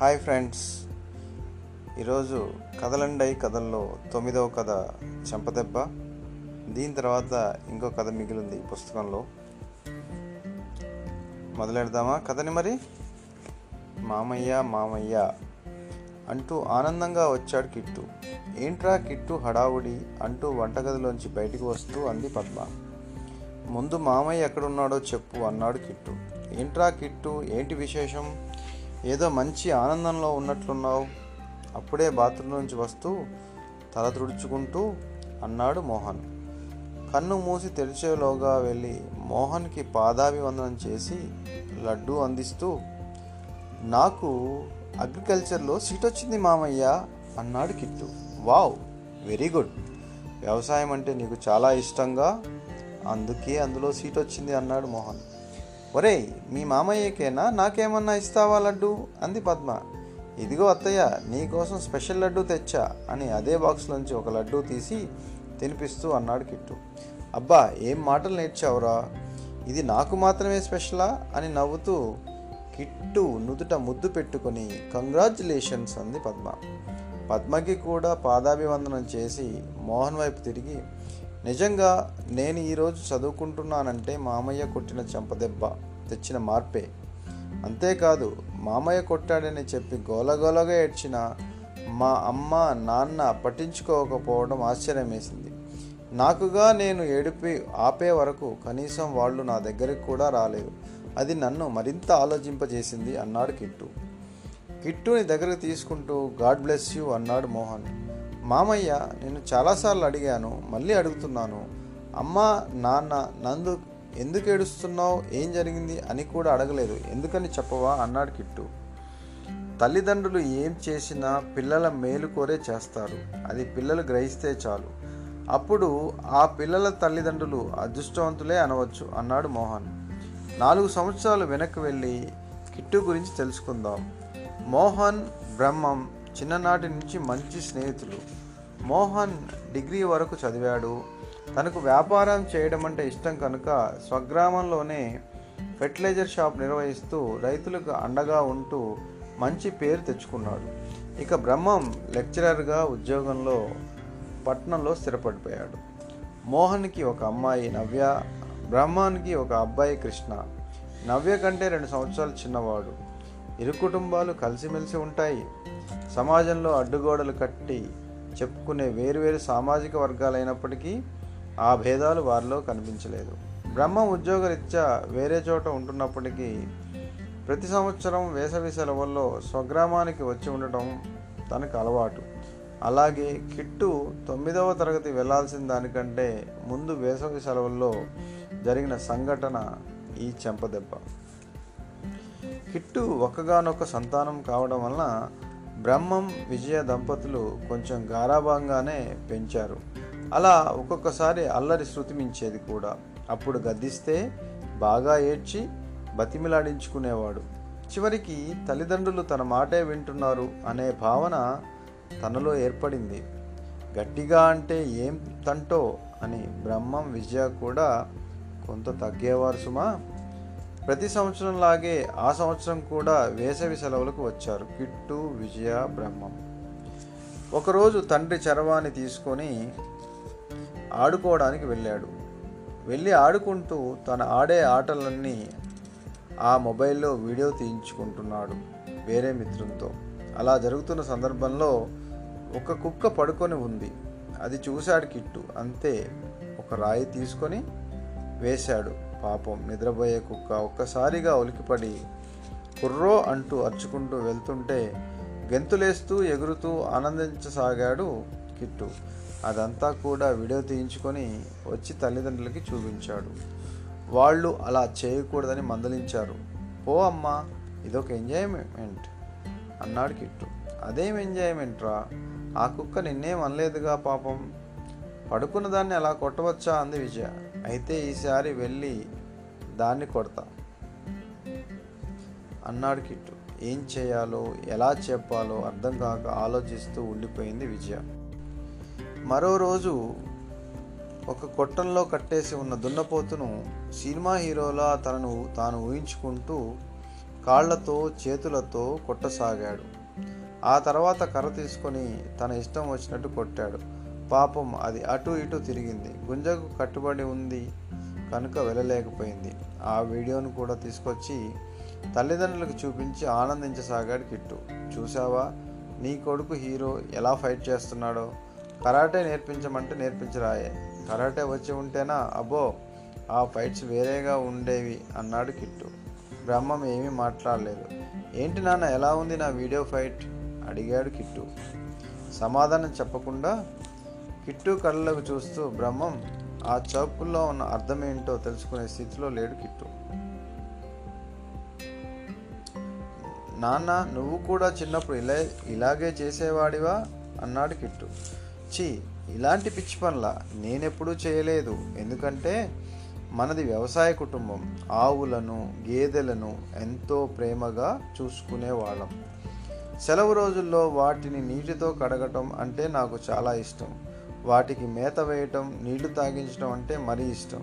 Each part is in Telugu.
Hi friends. ఈరోజు కథలండై కథల్లో తొమ్మిదవ కథ చెంపదెబ్బ. దీని తర్వాత ఇంకో కథ మిగిలింది ఈ పుస్తకంలో. మొదలెడదామా కథని మరి? మామయ్య మామయ్య అంటూ ఆనందంగా వచ్చాడు కిట్టు. ఏంట్రా కిట్టు హడావుడి అంటూ వంటగదిలోంచి బయటికి వస్తూ అంది పద్మ. ముందు మామయ్య ఎక్కడున్నాడో చెప్పు అన్నాడు కిట్టు. ఏంట్రా కిట్టు? ఏంటి విశేషం? ఏదో మంచి ఆనందంలో ఉన్నట్లున్నావు. అప్పుడే బాత్రూమ్ నుంచి వస్తూ తల తుడుచుకుంటూ అన్నాడు మోహన్. కన్ను మూసి తెరిచేలోగా వెళ్ళి మోహన్కి పాదాభివందనం చేసి లడ్డు అందిస్తూ నాకు అగ్రికల్చర్లో సీట్ వచ్చింది మామయ్య అన్నాడు కిట్టు. Wow very good. వ్యవసాయం అంటే నీకు చాలా ఇష్టంగా? అందుకే అందులో సీట్ వచ్చింది అన్నాడు మోహన్. ఒరేయ్ మీ మామయ్యకేనా? నాకేమన్నా ఇస్తావా లడ్డు? అంది పద్మ. ఇదిగో అత్తయ్య నీకోసం స్పెషల్ లడ్డు తెచ్చా అని అదే బాక్స్లోంచి ఒక లడ్డు తీసి తినిపిస్తూ అన్నాడు కిట్టు. అబ్బా ఏం మాటలు నేర్చావురా? ఇది నాకు మాత్రమే స్పెషలా? అని నవ్వుతూ కిట్టు నుదుట ముద్దు పెట్టుకొని కంగ్రాచులేషన్స్ అంది పద్మ. పద్మకి కూడా పాదాభివందనం చేసి మోహన్ వైపు తిరిగి నిజంగా నేను ఈరోజు చదువుకుంటున్నానంటే మామయ్య కొట్టిన చెంపదెబ్బ తెచ్చిన మార్పే. అంతేకాదు మామయ్య కొట్టాడని చెప్పి గోలగోలగా ఏడ్చిన మా అమ్మ నాన్న పట్టించుకోకపోవడం ఆశ్చర్యం వేసింది నాకుగా నేను ఏడిపి ఆపే వరకు కనీసం వాళ్ళు నా దగ్గరికి కూడా రాలేదు. అది నన్ను మరింత ఆలోచింపజేసింది అన్నాడు కిట్టు. కిట్టుని దగ్గరకు తీసుకుంటూ గాడ్ బ్లెస్ యూ అన్నాడు మోహన్. మామయ్య నేను చాలాసార్లు అడిగాను మళ్ళీ అడుగుతున్నాను. అమ్మ నాన్న నందు ఎందుకు ఏడుస్తున్నావు? ఏం జరిగింది? అని కూడా అడగలేదు. ఎందుకని చెప్పవా? అన్నాడు కిట్టు. తల్లిదండ్రులు ఏం చేసినా పిల్లల మేలు కోరే చేస్తారు. అది పిల్లలు గ్రహిస్తే చాలు. అప్పుడు ఆ పిల్లల తల్లిదండ్రులు అదృష్టవంతులే అనవచ్చు అన్నాడు మోహన్. నాలుగు సంవత్సరాలు వెనక్కి వెళ్ళి కిట్టు గురించి తెలుసుకుందాం. మోహన్ బ్రహ్మం చిన్ననాటి నుంచి మంచి స్నేహితులు. మోహన్ డిగ్రీ వరకు చదివాడు. తనకు వ్యాపారం చేయడం అంటే ఇష్టం కనుక స్వగ్రామంలోనే ఫెర్టిలైజర్ షాప్ నిర్వహిస్తూ రైతులకు అండగా ఉంటూ మంచి పేరు తెచ్చుకున్నాడు. ఇక బ్రహ్మం లెక్చరర్గా ఉద్యోగంలో పట్నంలో స్థిరపడిపోయాడు. మోహన్కి ఒక అమ్మాయి నవ్య బ్రహ్మానికి ఒక అబ్బాయి కృష్ణ. నవ్య కంటే రెండు సంవత్సరాలు చిన్నవాడు. ఇరు కుటుంబాలు కలిసిమెలిసి ఉంటాయి. సమాజంలో అడ్డుగోడలు కట్టి చెప్పుకునే వేరువేరు సామాజిక వర్గాలైనప్పటికీ ఆ భేదాలు వారిలో కనిపించలేదు. బ్రహ్మ ఉద్యోగరీత్యా వేరే చోట ఉంటున్నప్పటికీ ప్రతి సంవత్సరం వేసవి సెలవుల్లో స్వగ్రామానికి వచ్చి ఉండటం తనకు అలవాటు. అలాగే కిట్టు తొమ్మిదవ తరగతి వెళ్ళాల్సిన దానికంటే ముందు వేసవి సెలవుల్లో జరిగిన సంఘటన ఈ చెంపదెబ్బ. కిట్టు ఒక్కగానొక్క సంతానం కావడం వలన బ్రహ్మం విజయ దంపతులు కొంచెం గారాభంగానే పెంచారు. అలా ఒక్కొక్కసారి అల్లరి శృతి మించేది కూడా. అప్పుడు గద్దిస్తే బాగా ఏడ్చి బతిమిలాడించుకునేవాడు. చివరికి తల్లిదండ్రులు తన మాటే వింటున్నారు అనే భావన తనలో ఏర్పడింది. గట్టిగా అంటే ఏం తంటో అని బ్రహ్మం విజయ కూడా కొంత తగ్గేవారు సుమా? ప్రతి సంవత్సరం లాగే ఆ సంవత్సరం కూడా వేసవి సెలవులకు వచ్చారు. కిట్టు విజయ బ్రహ్మం. ఒకరోజు తండ్రి చరవాణి తీసుకొని ఆడుకోవడానికి వెళ్ళాడు. వెళ్ళి ఆడుకుంటూ తన ఆడే ఆటలన్నీ ఆ మొబైల్లో వీడియో తీయించుకుంటున్నాడు వేరే మిత్రులతో అలా జరుగుతున్న సందర్భంలో ఒక కుక్క పడుకొని ఉంది. అది చూశాడు కిట్టు. అంతే. ఒక రాయి తీసుకొని వేశాడు. పాపం నిద్రపోయే కుక్క ఒక్కసారిగా ఉలికిపడి కుర్రో అంటూ అరుచుకుంటూ వెళ్తుంటే గెంతులేస్తూ ఎగురుతూ ఆనందించసాగాడు కిట్టు. అదంతా కూడా వీడియో తీయించుకొని వచ్చి తల్లిదండ్రులకి చూపించాడు. వాళ్ళు అలా చేయకూడదని మందలించారు. పో అమ్మా ఇదొక ఎంజాయ్మెంట్ అన్నాడు కిట్టు. అదేం ఎంజాయ్మెంట్ రా ఆ కుక్క నిన్నేం అనలేదుగా పాపం? పడుకున్న దాన్ని అలా కొట్టవచ్చా? అంది విజయ. అయితే ఈసారి వెళ్ళి దాన్ని కొడతా. అన్నాడు కిట్టు. ఏం చేయాలో ఎలా చెప్పాలో అర్థం కాక ఆలోచిస్తూ ఉండిపోయింది విజయ. మరో రోజు ఒక కొట్టంలో కట్టేసి ఉన్న దున్నపోతును సినిమా హీరోలా తనను తాను ఊహించుకుంటూ కాళ్ళతో చేతులతో కొట్టసాగాడు. ఆ తర్వాత కర్ర తీసుకొని తన ఇష్టం వచ్చినట్టు కొట్టాడు. పాపం అది అటు ఇటు తిరిగింది. గుంజకు కట్టుబడి ఉంది. కనుక వెళ్ళలేకపోయింది. ఆ వీడియోను కూడా తీసుకొచ్చి తల్లిదండ్రులకు చూపించి ఆనందించసాగాడు కిట్టు. చూసావా నీ కొడుకు హీరో ఎలా ఫైట్ చేస్తున్నాడో? కరాటే నేర్పించమంటే నేర్పించరాయే. కరాటే వచ్చి ఉంటేనా? అబ్బో ఆ ఫైట్స్ వేరేగా ఉండేవి అన్నాడు కిట్టు. బ్రహ్మం ఏమీ మాట్లాడలేదు. ఏంటి నాన్న ఎలా ఉంది నా వీడియో ఫైట్? అడిగాడు కిట్టు. సమాధానం చెప్పకుండా కిట్టు కళ్ళకు చూస్తూ బ్రహ్మం ఆ చౌపుల్లో ఉన్న అర్థం ఏంటో తెలుసుకునే స్థితిలో లేడు కిట్టు. నాన్న నువ్వు కూడా చిన్నప్పుడు ఇలా ఇలాగే చేసేవాడివా? అన్నాడు కిట్టు. ఛీ ఇలాంటి పిచ్చి పనుల నేనెప్పుడూ చేయలేదు. ఎందుకంటే మనది వ్యవసాయ కుటుంబం. ఆవులను గేదెలను ఎంతో ప్రేమగా చూసుకునేవాళ్ళం. సెలవు రోజుల్లో వాటిని నీటితో కడగటం అంటే నాకు చాలా ఇష్టం. వాటికి మేత వేయటం నీళ్ళు తాగించడం అంటే మరీ ఇష్టం.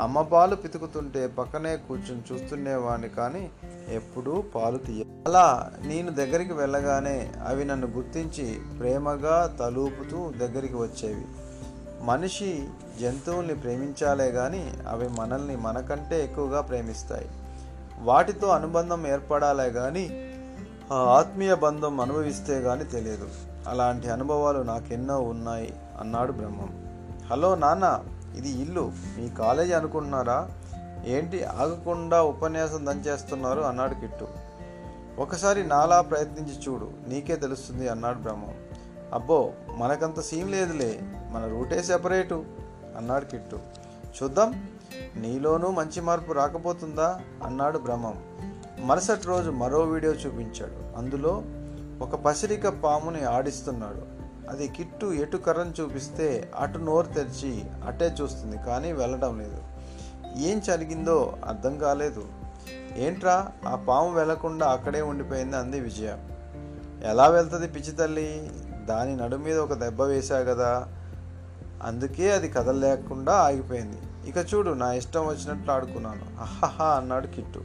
అమ్మ పాలు పితుకుతుంటే పక్కనే కూర్చుని చూస్తుండేవాడిని కానీ ఎప్పుడూ పాలు తీయ. అలా నేను దగ్గరికి వెళ్ళగానే అవి నన్ను గుర్తించి ప్రేమగా తలూపుతూ దగ్గరికి వచ్చేవి. మనిషి జంతువుల్ని ప్రేమించాలే కానీ అవి మనల్ని మనకంటే ఎక్కువగా ప్రేమిస్తాయి. వాటితో అనుబంధం ఏర్పడాలే కానీ ఆత్మీయ బంధం అనుభవిస్తే కానీ తెలియదు. అలాంటి అనుభవాలు నాకెన్నో ఉన్నాయి. అన్నాడు బ్రహ్మం. హలో నాన్న ఇది ఇల్లు. మీ కాలేజీ అనుకుంటున్నారా? ఏంటి ఆగకుండా ఉపన్యాసం దంచేస్తున్నారు? అన్నాడు కిట్టు. ఒకసారి నాలా ప్రయత్నించి చూడు నీకే తెలుస్తుంది అన్నాడు బ్రహ్మం. అబ్బో మనకంత సీన్ లేదులే. మన రూటే సెపరేటు అన్నాడు కిట్టు. చూద్దాం నీలోనూ మంచి మార్పు రాకపోతుందా? అన్నాడు బ్రహ్మం. మరుసటి రోజు మరో వీడియో చూపించాడు. అందులో ఒక పసిరిక పాముని ఆడిస్తున్నాడు. అది కిట్టు ఎటు కర్రను చూపిస్తే అటు నోరు తెరిచి అటే చూస్తుంది కానీ వెళ్ళడం లేదు. ఏం జరిగిందో అర్థం కాలేదు. ఏంట్రా ఆ పాము వెళ్ళకుండా అక్కడే ఉండిపోయింది అంది విజయ. ఎలా వెళ్తుంది పిచ్చి తల్లి? దాని నడు మీద ఒక దెబ్బ వేశా కదా. అందుకే అది కదలలేకుండా ఆగిపోయింది. ఇక చూడు నా ఇష్టం వచ్చినట్లు ఆడుకున్నాను. అహహా అన్నాడు కిట్టు.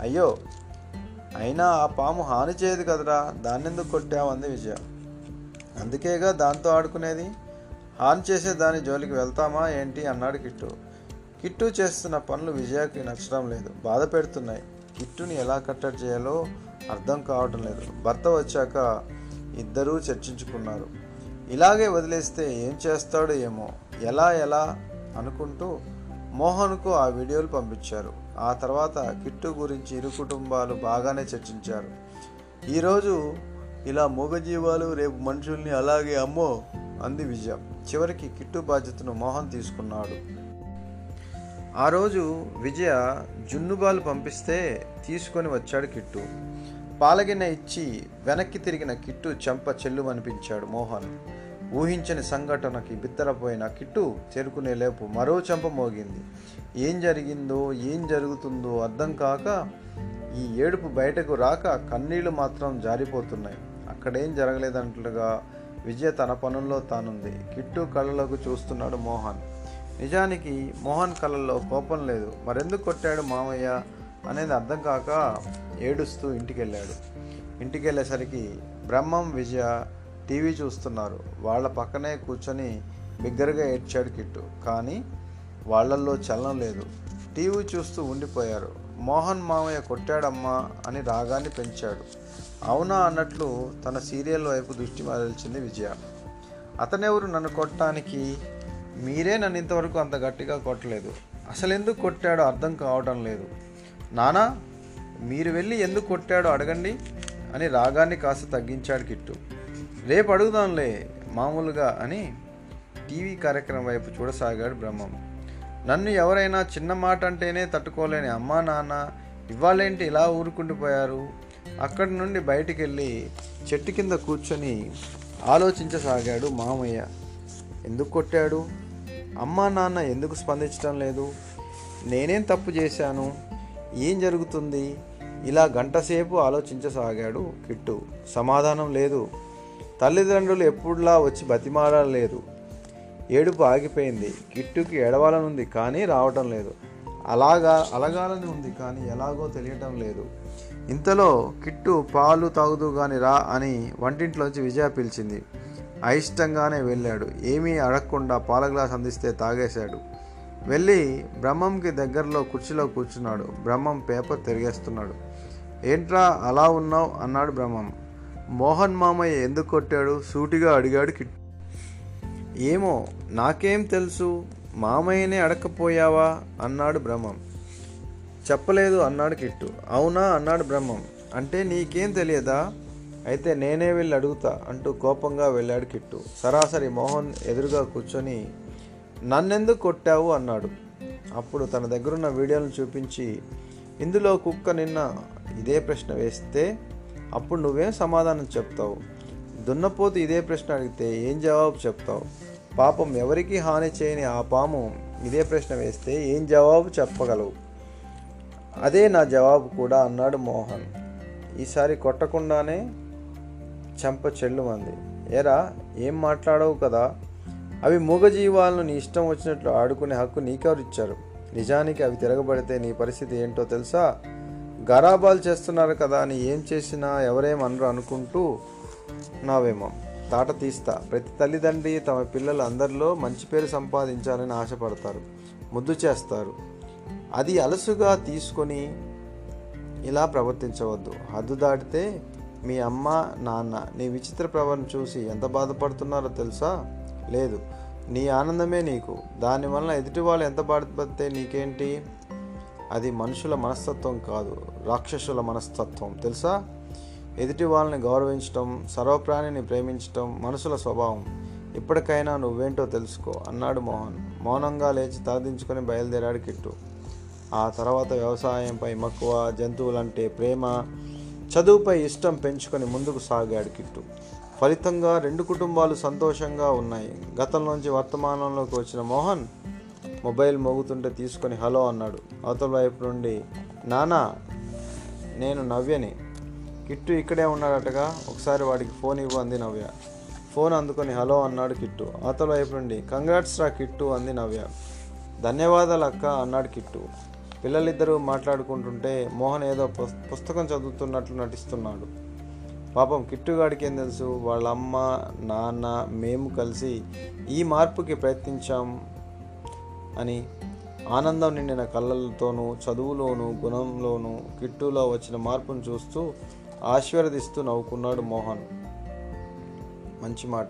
అయ్యో అయినా ఆ పాము హాని చేయదు కదరా. దాన్నెందుకు కొట్టావు అంది విజయ. అందుకేగా దాంతో ఆడుకునేది? ఆన్ చేసే దాని జోలికి వెళ్తామా ఏంటి? అన్నాడు కిట్టు. కిట్టు చేస్తున్న పనులు విజయకి నచ్చడం లేదు. బాధ పెడుతున్నాయి. కిట్టుని ఎలా కట్టడి చేయాలో అర్థం కావటం లేదు. భర్త వచ్చాక ఇద్దరూ చర్చించుకున్నారు. ఇలాగే వదిలేస్తే ఏం చేస్తాడో ఏమో. ఎలా ఎలా అనుకుంటూ మోహన్కు ఆ వీడియోలు పంపించారు. ఆ తర్వాత కిట్టు గురించి ఇరు కుటుంబాలు బాగానే చర్చించారు. ఈరోజు ఇలా మూగజీవాలు రేపు మనుషుల్ని అలాగే అమ్మో అంది విజయ. చివరికి కిట్టు బాధ్యతను మోహన్ తీసుకున్నాడు. ఆ రోజు విజయ జున్నుబాలు పంపిస్తే తీసుకొని వచ్చాడు కిట్టు. పాలగిన ఇచ్చి వెనక్కి తిరిగిన కిట్టు చెంప చెల్లుమనిపించాడు మోహన్. ఊహించని సంఘటనకి బిత్తరపోయిన కిట్టు చేరుకునే లేపు మరో చెంప మోగింది. ఏం జరిగిందో ఏం జరుగుతుందో అర్థం కాక ఈ ఏడుపు బయటకు రాక కన్నీళ్ళు మాత్రం జారిపోతున్నాయి. అక్కడేం జరగలేదంటలుగా విజయ తన పనుల్లో తానుంది. కిట్టు కళ్ళలోకి చూస్తున్నాడు మోహన్. నిజానికి మోహన్ కళ్ళల్లో కోపం లేదు. మరెందుకు కొట్టాడు మామయ్య అనేది అర్థం కాక ఏడుస్తూ ఇంటికెళ్ళాడు. ఇంటికి వెళ్ళేసరికి బ్రహ్మం విజయ టీవీ చూస్తున్నారు. వాళ్ళ పక్కనే కూర్చొని బిగ్గరగా ఏడ్చాడు కిట్టు. కానీ వాళ్ళల్లో చలనం లేదు. టీవీ చూస్తూ ఉండిపోయారు. మోహన్ మామయ్య కొట్టాడమ్మా అని రాగాన్ని పెంచాడు. అవునా అన్నట్లు తన సీరియల్ వైపు దృష్టి మరల్చింది విజయ. అతనెవరు నన్ను కొట్టడానికి? మీరే నన్ను ఇంతవరకు అంత గట్టిగా కొట్టలేదు. అసలు ఎందుకు కొట్టాడో అర్థం కావటం లేదు. నానా మీరు వెళ్ళి ఎందుకు కొట్టాడో అడగండి అని రాగాన్ని కాస్త తగ్గించాడు కిట్టు. రేపు అడుగుదాంలే మామూలుగా అని టీవీ కార్యక్రమం వైపు చూడసాగాడు బ్రహ్మం. నన్ను ఎవరైనా చిన్న మాట అంటేనే తట్టుకోలేని అమ్మా నాన్న ఇవాళేంటి ఇలా ఊరుకుండిపోయారు? అక్కడి నుండి బయటికి వెళ్ళి చెట్టు కింద కూర్చొని ఆలోచించసాగాడు మామయ్య. ఎందుకు కొట్టాడు? అమ్మా నాన్న ఎందుకు స్పందించడం లేదు? నేనేం తప్పు చేశాను? ఏం జరుగుతుంది? ఇలా గంటసేపు ఆలోచించసాగాడు కిట్టు. సమాధానం లేదు. తల్లిదండ్రులు ఎప్పుడులా వచ్చి బతిమాడలేదు ఏడుపు ఆగిపోయింది. కిట్టుకి ఎడవాలనుంది కానీ రావటం లేదు. అలాగా అలగాలని ఉంది కానీ ఎలాగో తెలియటం లేదు. ఇంతలో కిట్టు పాలు తాగుదు గాని రా అని వంటింట్లోంచి విజయ పిలిచింది. అయిష్టంగానే వెళ్ళాడు. ఏమీ అడగకుండా పాల గ్లాస్ అందిస్తే తాగేశాడు. వెళ్ళి బ్రహ్మంకి దగ్గరలో కుర్చీలో కూర్చున్నాడు. బ్రహ్మం పేపర్ తిరిగేస్తున్నాడు. ఏంట్రా అలా ఉన్నావు? అన్నాడు బ్రహ్మం. మోహన్ మామయ్య ఎందుకు కొట్టాడు? సూటిగా అడిగాడు కిట్టు. ఏమో నాకేం తెలుసు? మామయ్యనే అడగకపోయావా అన్నాడు బ్రహ్మం. చెప్పలేదు అన్నాడు కిట్టు. అవునా? అన్నాడు బ్రహ్మం. అంటే నీకేం తెలియదా? అయితే నేనే వెళ్ళి అడుగుతా అంటూ కోపంగా వెళ్ళాడు కిట్టు. సరాసరి మోహన్ ఎదురుగా కూర్చొని నన్నెందుకు కొట్టావు? అన్నాడు. అప్పుడు తన దగ్గరున్న వీడియోలను చూపించి ఇందులో కుక్క నిన్న ఇదే ప్రశ్న వేస్తే అప్పుడు నువ్వేం సమాధానం చెప్తావు? దున్నపోతు ఇదే ప్రశ్న అడిగితే ఏం జవాబు చెప్తావు? పాపం ఎవరికి హాని చేయని ఆ పాము ఇదే ప్రశ్న వేస్తే ఏం జవాబు చెప్పగలవు? అదే నా జవాబు కూడా అన్నాడు మోహన్. ఈసారి కొట్టకుండానే చెంప చెల్లుమంది. ఏరా ఏం మాట్లాడవు కదా? అవి మూగజీవాలను నీ ఇష్టం వచ్చినట్లు ఆడుకునే హక్కు నీకెవరిచ్చారు నిజానికి అవి తిరగబడితే నీ పరిస్థితి ఏంటో తెలుసా? గరాబాలు చేస్తున్నారు కదా అని ఏం చేసినా ఎవరేమనరు అనుకుంటూ నావేమో. తాట తీస్తా. ప్రతి తల్లిదండ్రి తమ పిల్లలు అందరిలో మంచి పేరు సంపాదించాలని ఆశపడతారు. ముద్దు చేస్తారు. అది అలసుగా తీసుకొని ఇలా ప్రవర్తించవద్దు. హద్దు దాటితే మీ అమ్మ నాన్న నీ విచిత్ర ప్రవర్తన చూసి ఎంత బాధపడుతున్నారో తెలుసా? లేదు. నీ ఆనందమే నీకు. దానివల్ల ఎదుటి వాళ్ళు ఎంత బాధపడితే నీకేంటి? అది మనుషుల మనస్తత్వం కాదు. రాక్షసుల మనస్తత్వం. తెలుసా? ఎదుటి వాళ్ళని గౌరవించటం సర్వప్రాణిని ప్రేమించటం మనుషుల స్వభావం. ఇప్పటికైనా నువ్వేంటో తెలుసుకో అన్నాడు మోహన్. మౌనంగా లేచి తలదించుకొని బయలుదేరాడు కిట్టు. ఆ తర్వాత వ్యవసాయంపై మక్కువ జంతువులంటే ప్రేమ చదువుపై ఇష్టం పెంచుకొని ముందుకు సాగాడు కిట్టు. ఫలితంగా రెండు కుటుంబాలు సంతోషంగా ఉన్నాయి. గతంలోంచి వర్తమానంలోకి వచ్చిన మోహన్ మొబైల్ మోగుతుంటే తీసుకొని హలో అన్నాడు. అవతల వైపు నుండి నానా నేను నవ్యని. కిట్టు ఇక్కడే ఉన్నాడటగా ఒకసారి వాడికి ఫోన్ ఇవ్వు అంది నవ్య. ఫోన్ అందుకొని హలో అన్నాడు కిట్టు. అవతల వైపు నుండి కంగ్రాట్స్ రా కిట్టు అంది నవ్య. ధన్యవాదాలు అక్క అన్నాడు కిట్టు. పిల్లలిద్దరూ మాట్లాడుకుంటుంటే మోహన్ ఏదో పుస్తకం చదువుతున్నట్లు నటిస్తున్నాడు. పాపం కిట్టుగాడికి ఏం తెలుసు? వాళ్ళ అమ్మ నాన్న మేము కలిసి ఈ మార్పుకి ప్రయత్నించాం అని ఆనందం నిండిన కళ్ళలతోనూ చదువులోనూ గుణంలోనూ కిట్టులో వచ్చిన మార్పును చూస్తూ ఆశీర్వదిస్తూ నవ్వుకున్నాడు మోహన్. మంచి మాట.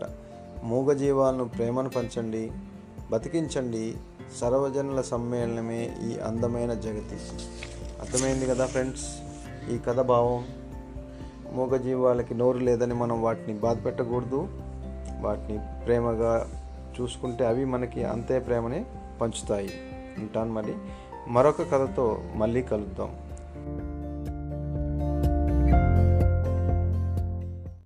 మూగజీవాలను ప్రేమను పంచండి బతికించండి. సర్వజనుల సమ్మేళనమే ఈ అందమైన జగతి. అర్థమైంది కదా ఫ్రెండ్స్? ఈ కథ భావం. మూగజీవాలకి నోరు లేదని మనం వాటిని బాధ పెట్టకూడదు. వాటిని ప్రేమగా చూసుకుంటే అవి మనకి అంతే ప్రేమని పంచుతాయి. ఉంటాను మరి. మరొక కథతో మళ్ళీ కలుద్దాం.